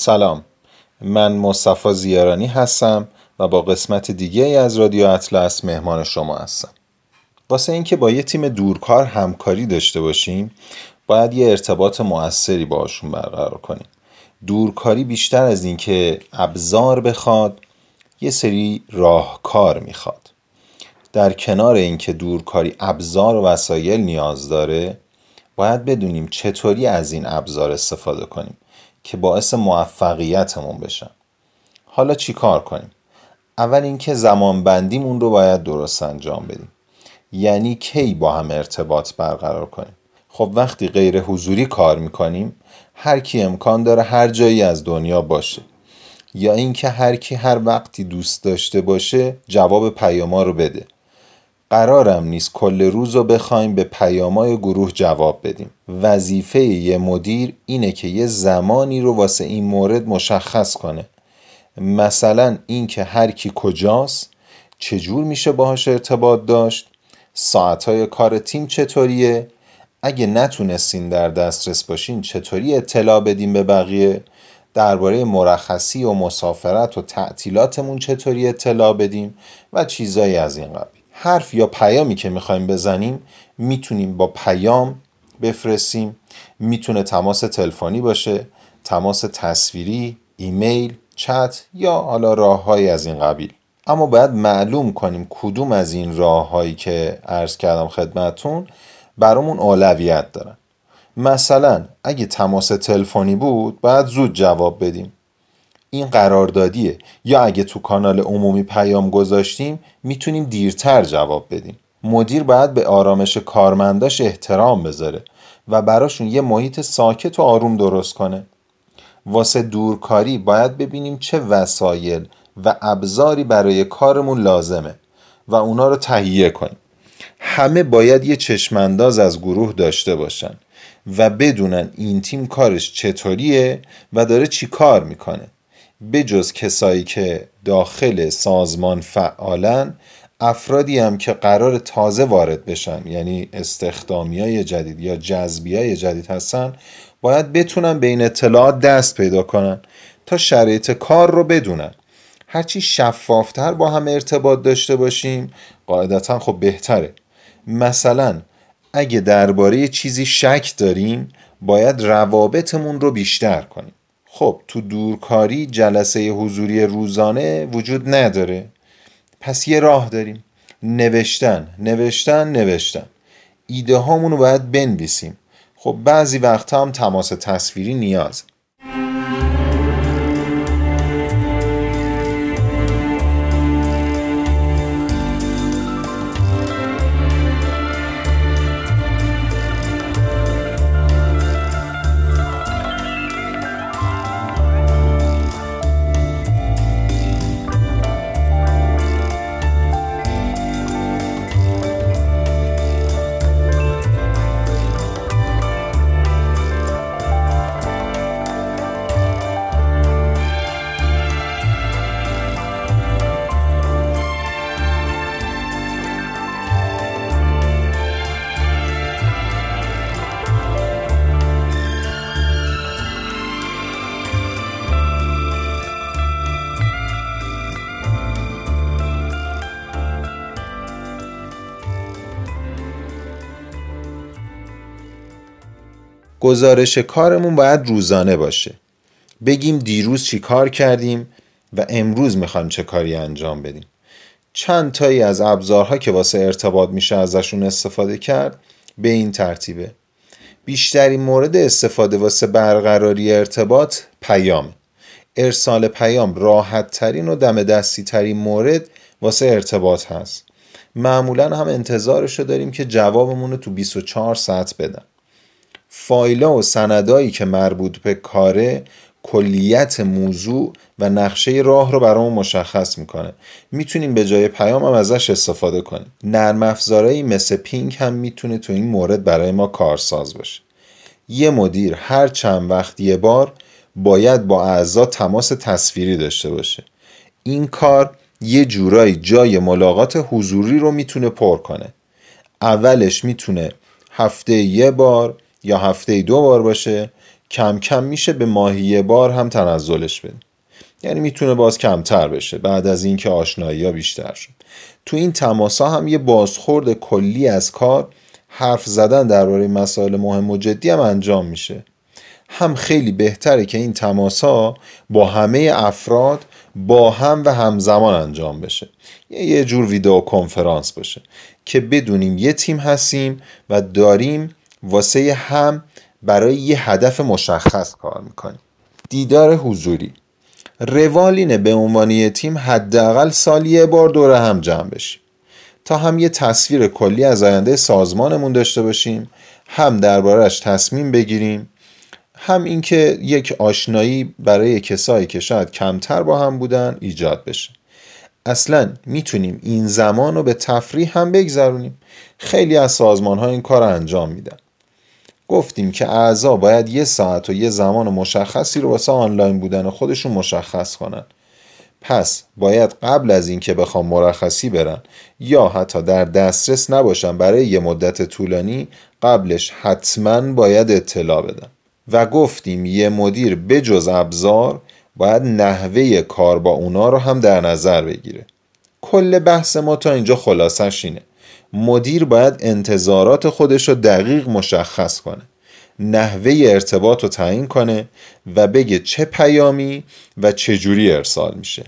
سلام. من مصطفی زیارانی هستم و با قسمت دیگه ای از رادیو اطلس مهمان شما هستم. واسه اینکه با یه تیم دورکار همکاری داشته باشیم باید یه ارتباط موثری باشون برقرار کنیم. دورکاری بیشتر از اینکه ابزار بخواد یه سری راهکار می‌خواد. در کنار اینکه دورکاری ابزار و وسایل نیاز داره باید بدونیم چطوری از این ابزار استفاده کنیم. که باعث موفقیتمون بشن. حالا چی کار کنیم؟ اول اینکه زمان بندیمون رو باید درست انجام بدیم. یعنی کی با هم ارتباط برقرار کنیم؟ خب وقتی غیر حضوری کار می‌کنیم هر کی امکان داره هر جایی از دنیا باشه. یا اینکه هر کی هر وقتی دوست داشته باشه جواب پیاما رو بده. قرارم نیست کل روز رو بخوایم به پیامای گروه جواب بدیم. وظیفه یه مدیر اینه که یه زمانی رو واسه این مورد مشخص کنه. مثلا اینکه هر کی کجاست چجور میشه باهاش ارتباط داشت ساعتهای کار تیم چطوریه اگه نتونستین در دسترس باشین چطوری اطلاع بدیم به بقیه درباره مرخصی و مسافرت و تعطیلاتمون چطوری اطلاع بدیم و چیزایی از این قبیل. حرف یا پیامی که می‌خوایم بزنیم می‌تونیم با پیام بفرستیم. می‌تونه تماس تلفنی باشه تماس تصویری ایمیل چت یا حالا راههایی از این قبیل. اما باید معلوم کنیم کدوم از این راههایی که عرض کردم خدمتون برامون اولویت دارن. مثلا اگه تماس تلفنی بود باید زود جواب بدیم. این قراردادیه. یا اگه تو کانال عمومی پیام گذاشتیم می‌تونیم دیرتر جواب بدیم. مدیر باید به آرامش کارمنداش احترام بذاره و براشون یه محیط ساکت و آروم درست کنه. واسه دورکاری باید ببینیم چه وسایل و ابزاری برای کارمون لازمه و اونا رو تهیه کنیم. همه باید یه چشمانداز از گروه داشته باشن و بدونن این تیم کارش چطوریه و داره چی کار می‌کنه. بجز کسایی که داخل سازمان فعالن افرادی هم که قرار تازه وارد بشن یعنی استخدامی های جدید یا جذبی های جدید هستن باید بتونن به این اطلاعات دست پیدا کنن تا شرایط کار رو بدونن. هرچی شفافتر با هم ارتباط داشته باشیم قاعدتا خب بهتره. مثلا اگه درباره چیزی شک داریم باید روابطمون رو بیشتر کنیم. خب تو دورکاری جلسه حضوری روزانه وجود نداره. پس یه راه داریم. نوشتن. نوشتن نوشتن. ایده هامونو باید بنویسیم. خب بعضی وقت هم تماس تصویری نیاز. گزارش کارمون باید روزانه باشه. بگیم دیروز چی کار کردیم و امروز می‌خوایم چه کاری انجام بدیم. چند تایی از ابزارها که واسه ارتباط میشه ازشون استفاده کرد به این ترتیبه. بیشترین مورد استفاده واسه برقراری ارتباط پیام. ارسال پیام راحت ترین و دم دستی ترین مورد واسه ارتباط هست. معمولا هم انتظارشو داریم که جوابمون رو تو 24 ساعت بدن. فایلا و سندایی که مربوط به کاره کلیت موضوع و نقشه راه رو برامون مشخص می‌کنه. می‌تونیم به جای پیام هم ازش استفاده کنیم. نرم افزارهایی مثل پینگ هم می‌تونه تو این مورد برای ما کارساز باشه. یه مدیر هر چند وقت یه بار باید با اعضا تماس تصویری داشته باشه. این کار یه جورایی جای ملاقات حضوری رو می‌تونه پر کنه. اولش می‌تونه هفته یه بار یا هفته دو بار باشه کم کم میشه به ماهی یه بار هم تنزلش بدیم یعنی می‌تونه باز کمتر بشه بعد از اینکه آشنایی ها بیشتر شد. تو این تماس ها هم یه بازخورد کلی از کار حرف زدن درباره مسائل مهم و جدی هم انجام میشه. هم خیلی بهتره که این تماس ها با همه افراد با هم و همزمان انجام بشه. یه جور ویدیو کنفرانس باشه که بدونیم یه تیم هستیم و داریم واسه هم برای یه هدف مشخص کار می‌کنیم. دیدار حضوری. روالینه به عنوان یه تیم حداقل سالی یه بار دور هم جمع بشیم. تا هم یه تصویر کلی از آینده سازمانمون داشته باشیم هم دربارهش تصمیم بگیریم هم اینکه یک آشنایی برای کسایی که شاید کمتر با هم بودن ایجاد بشه. اصلا می‌تونیم این زمان رو به تفریح هم بگذرونیم. خیلی از سازمان ها این کار رو انجام میدن. گفتیم که اعضا باید یه ساعت و یه زمان مشخصی رو واسه آنلاین بودن خودشون مشخص کنن. پس باید قبل از اینکه بخوام مرخصی برن یا حتی در دسترس نباشن برای یه مدت طولانی قبلش حتما باید اطلاع بدن و گفتیم یه مدیر بجز ابزار باید نحوه کار با اونا رو هم در نظر بگیره. کل بحث ما تا اینجا خلاصش اینه. مدیر باید انتظارات خودش رو دقیق مشخص کنه نحوه ارتباط رو تعیین کنه و بگه چه پیامی و چجوری ارسال میشه.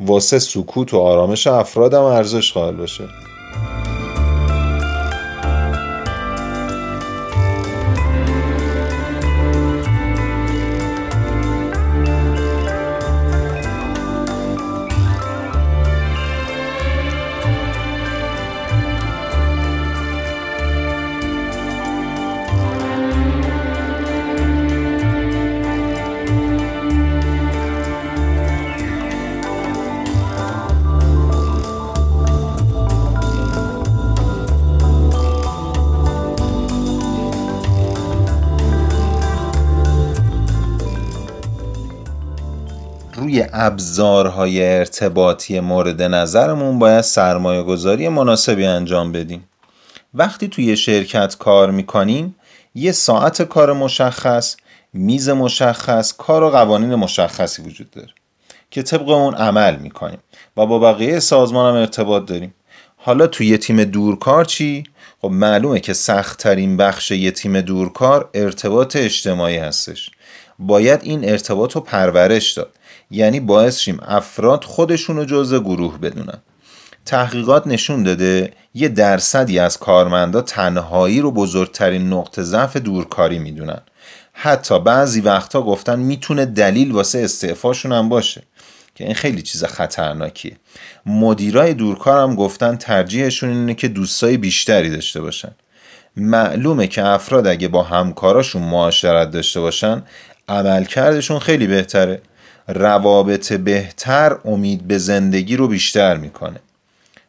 واسه سکوت و آرامش افرادم ارزش قائل باشه. روی ابزارهای ارتباطی مورد نظرمون باید سرمایه گذاری مناسبی انجام بدیم. وقتی توی شرکت کار می‌کنیم یه ساعت کار مشخص میز مشخص کار و قوانین مشخصی وجود داره که طبق اون عمل می‌کنیم و با بقیه سازمان هم ارتباط داریم. حالا توی یه تیم دورکار چی؟ خب معلومه که سختترین بخش یه تیم دورکار ارتباط اجتماعی هستش. باید این ارتباط رو پرورش داد. یعنی باعث شیم افراد خودشون رو جزء گروه بدونن. تحقیقات نشون داده یه درصدی از کارمندا تنهایی رو بزرگترین نقطه ضعف دورکاری می‌دونن. حتی بعضی وقتا گفتن می‌تونه دلیل واسه استعفاشون هم باشه که این خیلی چیز خطرناکیه. مدیرای دورکار هم گفتن ترجیحشون اینه که دوستای بیشتری داشته باشن. معلومه که افراد اگه با همکاراشون معاشرت داشته باشن عملکردشون خیلی بهتره. روابط بهتر امید به زندگی رو بیشتر می‌کنه.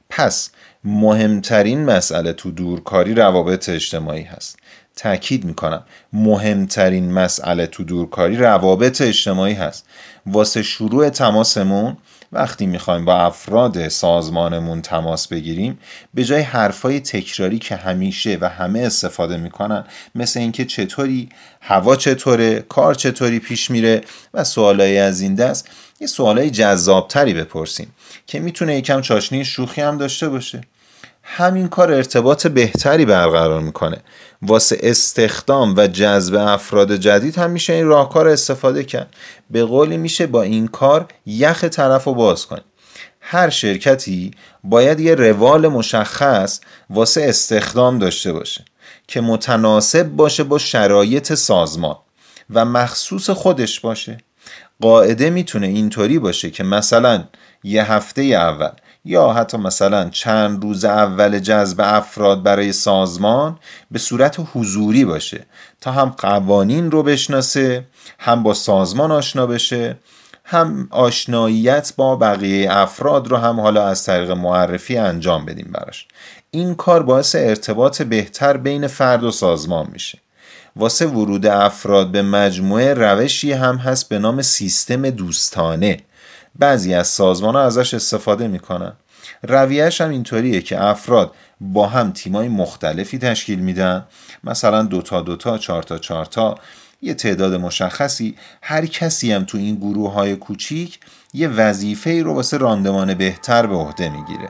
پس مهمترین مسئله تو دورکاری روابط اجتماعی هست. تاکید می‌کنم مهمترین مسئله تو دورکاری روابط اجتماعی هست. واسه شروع تماسمون وقتی می‌خوایم با افراد سازمانمون تماس بگیریم به جای حرفای تکراری که همیشه و همه استفاده می‌کنن مثل اینکه چطوری هوا چطوره کار چطوری پیش میره و سوالایی از این دست یه سوالای جذابتری بپرسیم که می‌تونه یکم چاشنی شوخی هم داشته باشه. همین کار ارتباط بهتری برقرار می‌کنه. واسه استخدام و جذب افراد جدید هم میشه این راهکار استفاده کرد. به قولی میشه با این کار یخ طرف رو باز کنیم هر شرکتی باید یه روال مشخص واسه استخدام داشته باشه که متناسب باشه با شرایط سازمان و مخصوص خودش باشه. قاعده می‌تونه اینطوری باشه که مثلا یه هفته اول یا حتی مثلا چند روز اول جذب افراد برای سازمان به صورت حضوری باشه تا هم قوانین رو بشناسه هم با سازمان آشنا بشه هم آشناییت با بقیه افراد رو هم حالا از طریق معرفی انجام بدیم براش. این کار باعث ارتباط بهتر بین فرد و سازمان میشه. واسه ورود افراد به مجموعه روشی هم هست به نام سیستم دوستانه. بعضی از سازمان ها ازش استفاده می‌کنن. رویهش هم اینطوریه که افراد با هم تیمای مختلفی تشکیل میدن. مثلا دوتا دوتا چارتا چارتا یه تعداد مشخصی. هر کسی هم تو این گروه های کوچیک یه وظیفه رو واسه راندمان بهتر به عهده می‌گیره.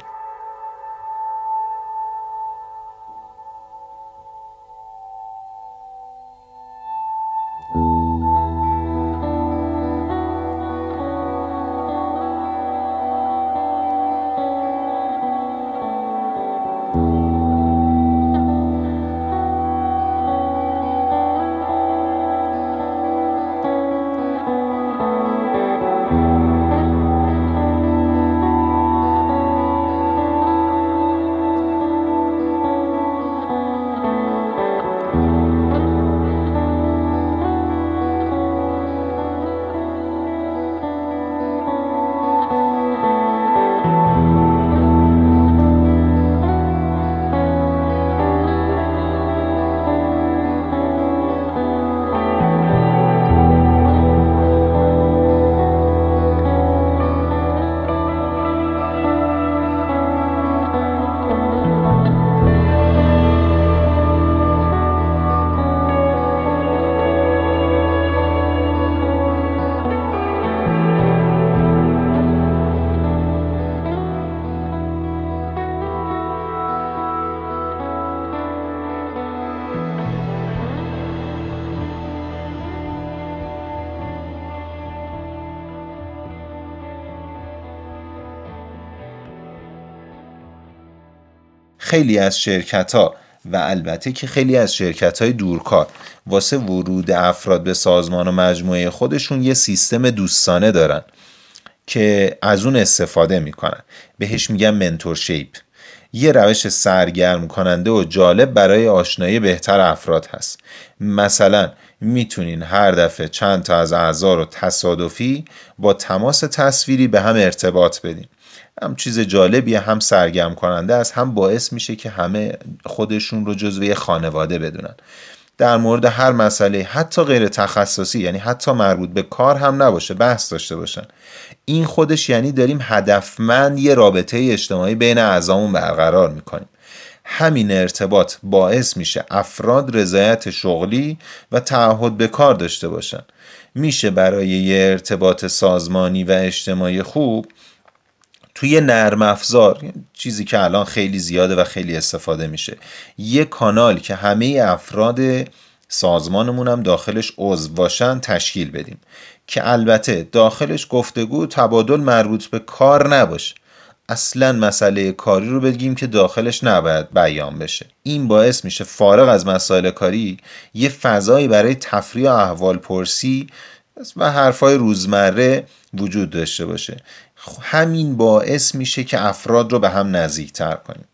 خیلی از شرکت ها و البته که خیلی از شرکت های دورکار واسه ورود افراد به سازمان و مجموعه خودشون یه سیستم دوستانه دارن که از اون استفاده می‌کنن. بهش میگن منتور شیپ یه روش سرگرم کننده و جالب برای آشنایی بهتر افراد هست. مثلا می‌تونین هر دفعه چند تا از اعضا رو تصادفی با تماس تصویری به هم ارتباط بدین. هم چیز جالبیه هم سرگرم کننده است هم باعث میشه که همه خودشون رو جزوی خانواده بدونن. در مورد هر مسئله حتی غیر تخصصی یعنی حتی مربوط به کار هم نباشه بحث داشته باشن. این خودش یعنی داریم هدفمند یه رابطه اجتماعی بین اعضامون برقرار می‌کنیم. همین ارتباط باعث میشه افراد رضایت شغلی و تعهد به کار داشته باشن. میشه برای یه ارتباط سازمانی و اجتماعی خوب توی نرم افزار چیزی که الان خیلی زیاده و خیلی استفاده میشه. یه کانال که همه افراد سازمانمون هم داخلش عضو باشن تشکیل بدیم. که البته داخلش گفتگو تبادل مربوط به کار نباشه. اصلا مسئله کاری رو بگیم که داخلش نباید بیان بشه. این باعث میشه فارغ از مسائل کاری یه فضایی برای تفریح و احوال پرسی و حرفای روزمره وجود داشته باشه. همین باعث میشه که افراد رو به هم نزدیکتر کنیم.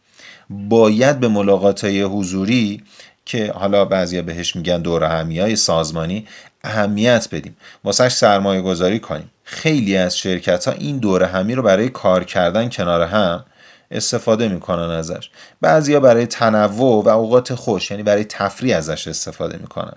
باید به ملاقات های حضوری که حالا بعضیا بهش میگن دور همی های سازمانی اهمیت بدیم. واسهش سرمایه گذاری کنیم. خیلی از شرکت ها این دور همی رو برای کار کردن کنار هم استفاده می‌کنن ازش. بعضیا برای تنوع و اوقات خوش یعنی برای تفریح ازش استفاده می‌کنن.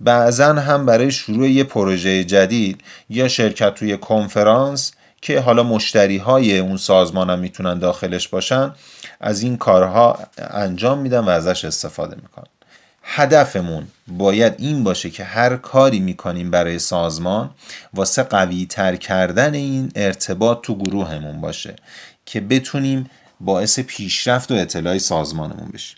بعضا هم برای شروع یه پروژه جدید یا شرکت توی کنفرانس که حالا مشتری های اون سازمان هم می‌تونن داخلش باشن از این کارها انجام میدن و ازش استفاده می‌کنن. هدفمون باید این باشه که هر کاری می‌کنیم برای سازمان واسه قوی تر کردن این ارتباط تو گروهمون باشه که بتونیم باعث پیشرفت و اطلاع سازمانمون بشیم.